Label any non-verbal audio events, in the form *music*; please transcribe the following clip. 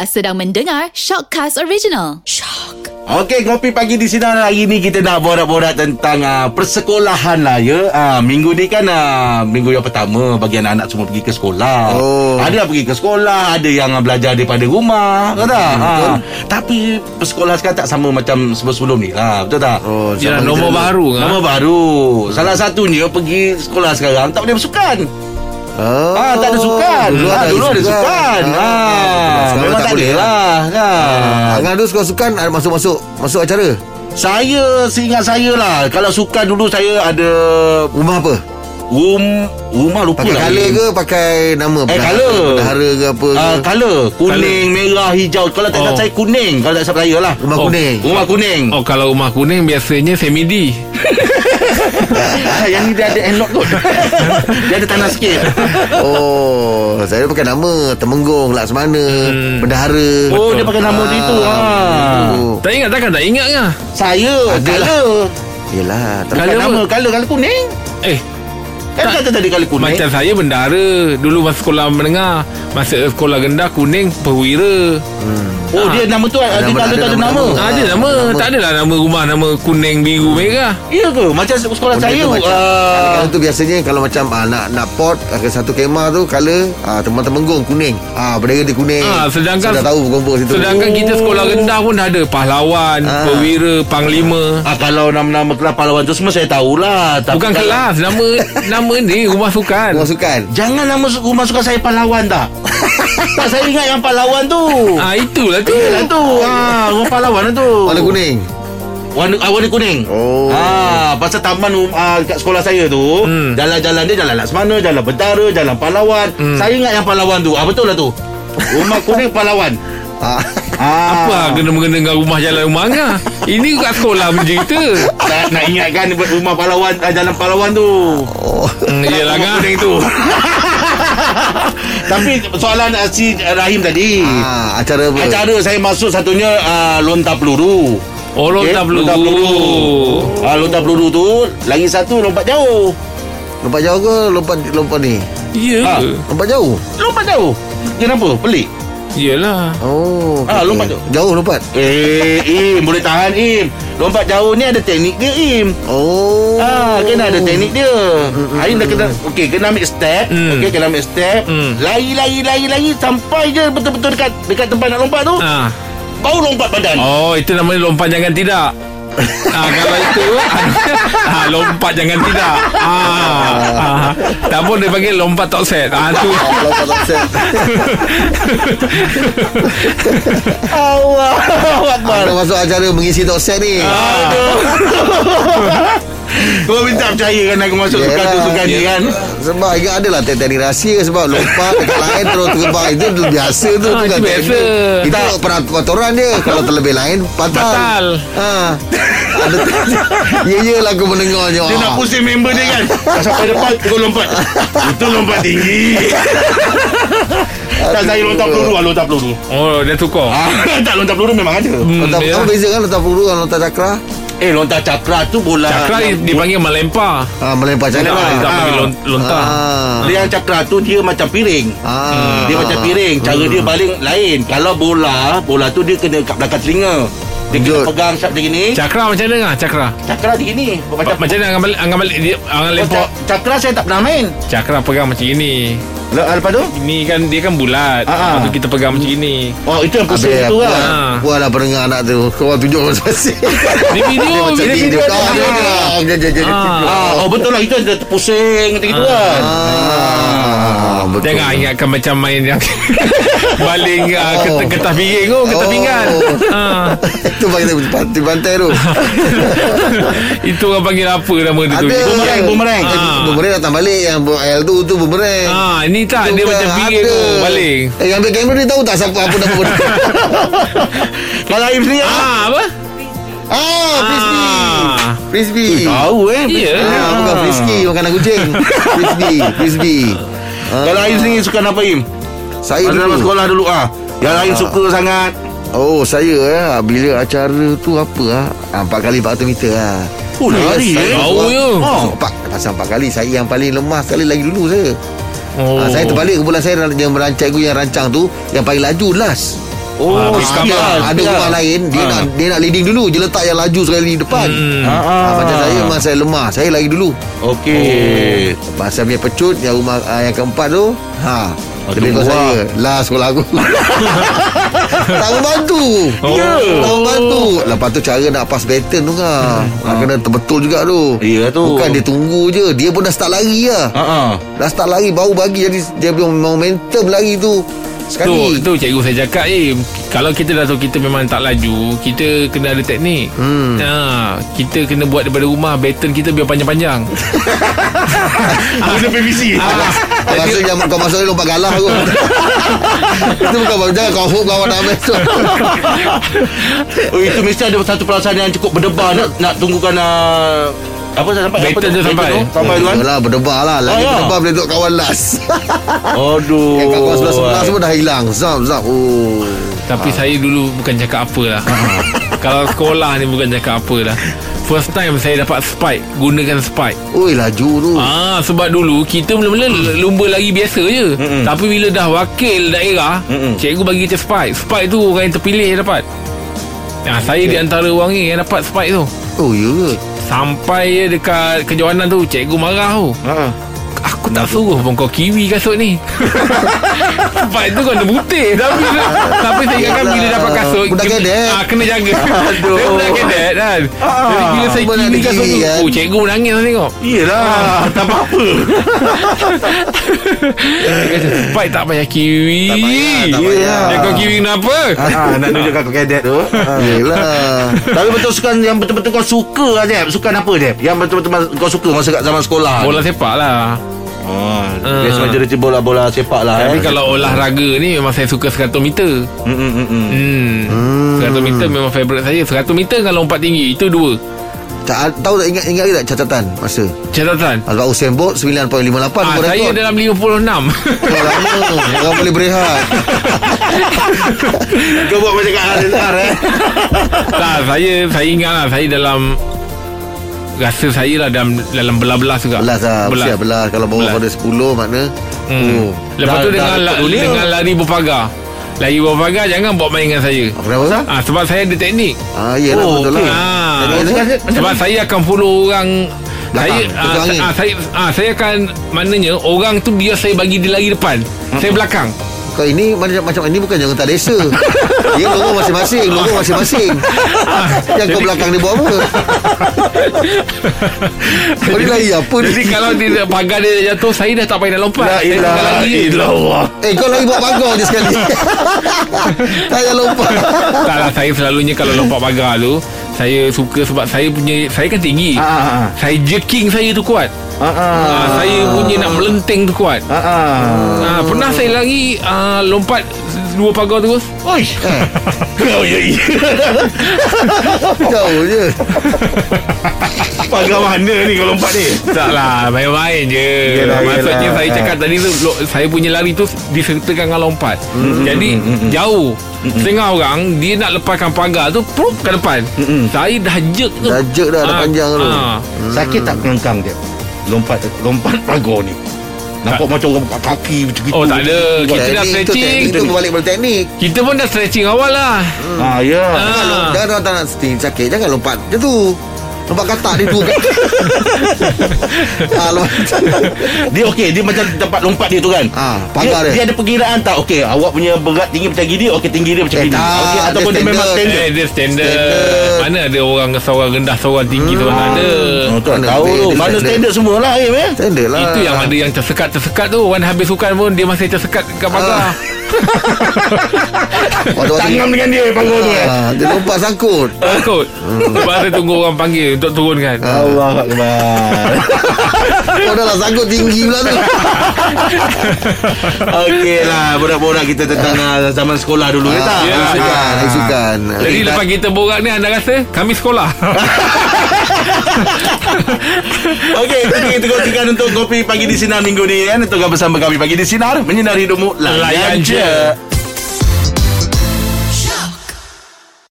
Anda sedang mendengar Shockcast Original. Shock. Okey, kopi pagi di sini hari ni kita nak borak-borak tentang uh, persekolahan lah ya. Uh, minggu ni kan uh, minggu yang pertama bagi anak-anak semua pergi ke sekolah. Oh. Ada yang pergi ke sekolah, ada yang uh, belajar daripada rumah, betul tak? Uh, tapi persekolahan sekarang tak sama macam sebelum-sebelum ni lah, betul tak? Oh, Ya, nombor baru kan? Nama baru Salah satunya Pergi sekolah sekarang Tak boleh bersukan Oh, Ah, tak ada sukan. Dulu, ah, ada, dulu ada sukan. Ah, Sekarang memang tak boleh lah. Ah, Kan? Angah dulu sekolah sukan ada masuk-masuk masuk acara. Saya seingat saya lah Kalau sukan dulu saya ada Rumah apa? rum, Rumah lupa Pakai lah color ke pakai nama? Eh, colour. Bendahara ke apa ke? Ah, color Kuning, merah, hijau Kalau tak Oh. saya kuning Kalau tak saya lah Rumah Oh. kuning. Rumah kuning Oh kalau rumah kuning biasanya semidi. *laughs* ah, ni dia ada enlok kot *laughs* Dia ada tanah sikit Oh, saya pakai nama Temenggung, Laksmana, Hmm. Bendahara. Oh dia pakai nama dia tu ha. Oh. Tak ingat takkan tak ingat kan? Saya Ada lah. Color Yelah, Colour nama? Color Color kuning Eh, Kan Tak. kata tadi color kuning macam saya bendara. Dulu masa sekolah menengah. Masa sekolah rendah kuning perwira. Oh dia nama tu Ada Nama- color ada tak ada nama- nama nama. ada nama. nama. Tak adalah nama rumah nama kuning, biru, merah. Iya ke Macam sekolah Benda saya tu macam, ah, Kalau tu biasanya Kalau macam ah, nak nak pot ke Satu kemah tu Color ah, Teman Temenggung kuning ah, Bendera dia kuning Ah, sedangkan- Sudah tahu berkumpul situ Sedangkan kita sekolah rendah pun dah ada pahlawan, Ah. perwira, panglima. ah, Kalau nama-nama kelas pahlawan tu Semua saya tahulah Tapi Bukan kalau- kelas, nama nama ni rumah sukan. Rumah sukan Jangan nama rumah suka saya pahlawan tak *laughs* Tak saya ingat yang pahlawan tu Ah itulah tu. Yalah tu ah, Rumah pahlawan tu Warna kuning Warna, ah, warna kuning Oh. ah, Pasal taman um, ah, Kat sekolah saya tu Hmm. Jalan-jalan dia Jalan Laksmana Jalan Bentara Jalan Pahlawan Hmm. Saya ingat yang pahlawan tu ah, Betul lah tu *laughs* Rumah kuning pahlawan ah. Ah. Apa kena-mengena dengan rumah jalan rumah Angah? Ini kat sekolah pun cerita. nak, nak ingatkan rumah pahlawan ah, Jalan pahlawan tu Oh. Hmm, yelah Rumah Angah. kuning tu *laughs* Tapi soalan uh, si Rahim tadi ah, Acara apa Acara saya masuk satunya uh, lontar peluru Oh, lontar peluru. Lontar peluru uh, Lontar peluru tu Lagi satu lompat jauh Lompat jauh ke Lompat lompat ni Ya. Ah. Lompat jauh Lompat jauh Kenapa? Pelik Yelah. Oh Ah, okey. lompat jauh. Jauh lompat Eh Im Boleh tahan Im Lompat jauh ni ada teknik dia Im Oh Ah, kena ada teknik dia. Aim dah kena okey, kena ambil step. Hmm. Okey, kena ambil step. Hmm. Lari lari lari lari sampai je betul-betul dekat dekat tempat nak lompat tu. Ah. Baru lompat badan. Oh, itu namanya lompat jangan tidak. Ah, kalau itu ah, lompat jangan tidak. Ah, ah. Tak pun dia panggil lompat tak set. Ah tu. Lompat tak set Allah Akbar. Anda masuk acara mengisi talk set ni Aduh. *laughs* Kau minta percaya kan aku masuk sukan tu sukan ni kan. Sebab ingat ada lah teknik rahsia Sebab lompat dekat lain terus terbang Itu tu biasa tu bukan itu biasa. Itu peraturan dia Kalau terlebih lain Batal Batal. ha. Ada Ya ya lah aku mendengarnya Dia nak pusing member dia kan. *laughs* Sampai depan kau lompat. Itu lompat tinggi. Tak saya lontar peluru ah lontar peluru. Oh, dia tukar. Ah, *laughs* tak lontar peluru memang ada. Hmm, Lontar, ya. apa beza kan lontar peluru dengan lontar cakra Eh lontar cakra tu bola. Cakra yang- dipanggil melempar. ha, Melempar cakra tak panggil lon- lontar. Ah. Dia yang cakra tu dia macam piring. Ah. Dia macam piring Cara dia baling lain Kalau bola Bola tu dia kena kat belakang telinga Dia kena pegang sharp macam gini Cakra macam mana ngah? Cakra. Cakra dia gini Macam, macam mana angan balik angan balik dia angan Oh, lempar. ca- Cakra saya tak pernah main Cakra pegang macam ini. Le- Lepas tu Ini kan dia kan bulat. Ah, ah. Lepas tu kita pegang macam ini. Oh itu yang pusing Habis tu lah Ah. puas lah pendengar anak tu Kau tunjuk video, Dia macam video, video video Ah. Ah, oh betul lah itu ada pusing gitu kan. Ah, betul. Jangan ingatkan macam main yang *laughs* baling uh, Oh. getah, getah piring tu, getah Oh. pinggan. Itu bagi di pantai, di pantai tu. *laughs* Itu orang panggil apa nama dia tu? Bumerang, bumerang. Ah. Bumerang datang balik yang L tu tu bumerang. Ah, ini tak dia macam ada. tu, baling. Eh, yang ambil kamera ni tahu tak siapa apa nama dia? Kalau Aim sendiri ah. Ah, apa? ah, frisbee. Ah. Frisbee. Tahu eh. Ya. Ah, bukan frisbee, makanan kucing. Frisbee, frisbee. Ah, Kalau Aim sendiri suka apa Aim? saya dalam dulu. sekolah dulu ah. Yang Aim suka sangat. Oh, saya eh bila acara tu apa ah? ah 4 kali 400 meter ah. Oh, lari eh. Tahu je. Oh. Empat, pasal empat kali Saya yang paling lemah sekali lagi dulu saya Oh. oh. ha, Saya terbalik Kebetulan saya Yang merancang yang rancang tu Yang paling laju last Oh, Ah, Ah, up ada, ada rumah lain dia Ah. nak dia nak leading dulu dia letak yang laju sekali depan Hmm. Ah, ah. Ah, macam saya memang saya lemah Saya lari dulu Okey. Lepas saya punya pecut Yang rumah yang keempat tu Ha Kurang saya Last sekolah aku *laughs* Tak membantu Oh. Ya. Tak membantu Lepas tu cara nak pass baton tu kan hmm. Kena betul juga tu Ya tu. Bukan dia tunggu je Dia pun dah start lari lah Ha ah. Dah start lari Baru bagi jadi Dia punya momentum lari Tu, Sekali. Tu cikgu saya cakap eh Kalau kita dah tahu kita memang tak laju Kita kena ada teknik. Hmm. ha, Kita kena buat daripada rumah Baton kita biar panjang-panjang. *laughs* Guna PVC. ah, Rasa yang kau masuk ni lompat galah kot *laughs* Itu bukan Jangan kau hook kawan nak betul Oh, itu mesti ada satu perasaan yang cukup berdebar nak nak tunggukan uh, apa sampai apa Betul tu sampai. sampai tu kan. Yalah berdebar lah Lagi Ah, ya. berdebar boleh tengok kawan last *laughs* Aduh. Yang kawan sebelah-sebelah semua dah hilang Zap zap Oh Tapi saya dulu bukan cakap apa lah *laughs* Kalau sekolah ni bukan cakap apa lah First time saya dapat spike Gunakan spike Oi laju tu Ah sebab dulu kita mula-mula lumba lari biasa je. Mm-mm. Tapi bila dah wakil daerah, Mm-mm. cikgu bagi kita spike. Spike tu orang yang terpilih yang dapat. Ah saya di antara orang ni yang dapat spike tu. Oh ya ke Sampai dekat kejohanan tu cikgu marah tu. Ha. Aku tak suruh pun kau kiwi kasut ni. spike tu kau putih tapi tapi saya ingatkan bila dapat kasut Budak kena, kedet. ah, kena jaga. *laughs* Aduh. Budak kedet kan. Jadi bila saya kiwi kasut tu, kan? oh cikgu menangis saya tengok. Iyalah, tak apa-apa. *laughs* Spike tak payah kiwi Tak payah, tak payah. Dia kau kiwi kenapa Ha, nak tunjukkan kau kadet tu. Yelah Tapi betul sukan yang betul-betul kau suka lah Jeb Sukan apa Jeb Yang betul-betul kau suka masa kat zaman sekolah Bola sepak lah oh, Ah. Dia sengaja dia bola-bola sepak lah Tapi eh. kalau olahraga ni Memang saya suka 100 meter Mm, mm, mm, mm. Hmm. 100 meter memang favourite saya 100 meter dengan lompat tinggi Itu dua Ca- Tahu tak ingat ingat ke tak catatan masa Catatan Sebab Usain Bolt 9.58 ah, Saya rekod. dalam 56 Oh, lama Orang boleh berehat *laughs* Kau buat macam kat Al-Azhar eh Tak saya Saya ingat lah Saya dalam Rasa saya lah Dalam, dalam belas-belas juga Belas lah Belas. Belas, belas. Kalau bawah Belas. pada 10 makna hmm. Oh Lepas Dah- tu dah dengan, rekod la, dunia. dengan lari berpagar Lari berpagar Jangan bawa main dengan saya Apa kenapa sah? Ah, sebab saya ada teknik. Ah, yelah Oh, betul okey. lah Ah, Teknik tu kan? sebab saya akan follow orang Belakang, saya ah, ah, saya ah, saya akan maknanya orang tu biar saya bagi dia lari depan. Saya belakang. Kau ini macam macam ini bukan jangan tak desa. *laughs* Dia logo masing-masing, logo masing-masing. *laughs* Yang kau belakang dia buat apa? *laughs* Kau ni lari apa ni? Jadi kalau dia pagar dia jatuh saya dah tak payah nak lompat. La saya tinggal ilaha lari je. illallah Eh kau lari buat pagar je sekali. tak payah lompat. Tak lah saya selalunya kalau lompat pagar tu saya suka sebab saya punya saya kan tinggi. Ah, ah, ah. Saya jerking saya tu kuat. Ah, ah. Ah, saya punya nak melenteng tu kuat. Ah, ah. Ah, pernah saya lari ah, lompat dua pagar terus. Oi. Kau ya. ya. Jauh je. Pagar mana ni kau lompat ni? Tak lah Main-main je Yelah, Maksudnya yelah. saya cakap tadi tu lo, Saya punya lari tu Disertakan dengan lompat Jadi Jauh Setengah orang Dia nak lepaskan pagar tu Prup ke depan Saya dah jerk tu Dah jerk dah, dah Ah, panjang tu. ah. Sakit tak kelengkang dia? Lompat lompat pagar ni. Nampak macam orang buka kaki macam gitu. Oh tak ada Kita dah Teknik tu, stretching teknik tu berbalik pada teknik. Kita pun dah stretching awal lah Ah ya. Ah. Jangan, jangan orang tak nak sting sakit. Jangan lompat je tu. Lompat katak dia tu. *laughs* ah, lompat. Dia okey, dia macam tempat lompat dia tu kan. Ah, pagar dia, dia. dia ada perkiraan tak? Okey, awak punya berat tinggi macam gini, okey tinggi dia macam Eh, gini. tak, Okey, dia ataupun dia memang standard. Eh dia standard. Standard. Mana ada orang seorang rendah Seorang tinggi Seorang tak ada Oh, tu Mana tahu tu. Mana standard. standard semualah eh, eh. Standard lah. Itu yang ada yang tersekat-tersekat tu Wan habis sukan pun Dia masih tersekat kat pagar *laughs* Waktu-waktu Tangan dengan dia pagar tu eh. Ah, dia lompat sangkut. Takut Sebab saya tunggu orang panggil Untuk turunkan Allah Akbar. *laughs* Kau dah lah sangkut tinggi pula tu. *laughs* Okey lah, borak-borak kita tentang ah, zaman sekolah dulu ya tak? Ya, sukan, hari sukan. Jadi lepas kita borak ni Anda rasa Kami sekolah *laughs* Okey, itu kita kongsikan untuk kopi pagi di sinar minggu ni kan. Untuk bersama kami pagi di sinar menyinari hidupmu. Layan je.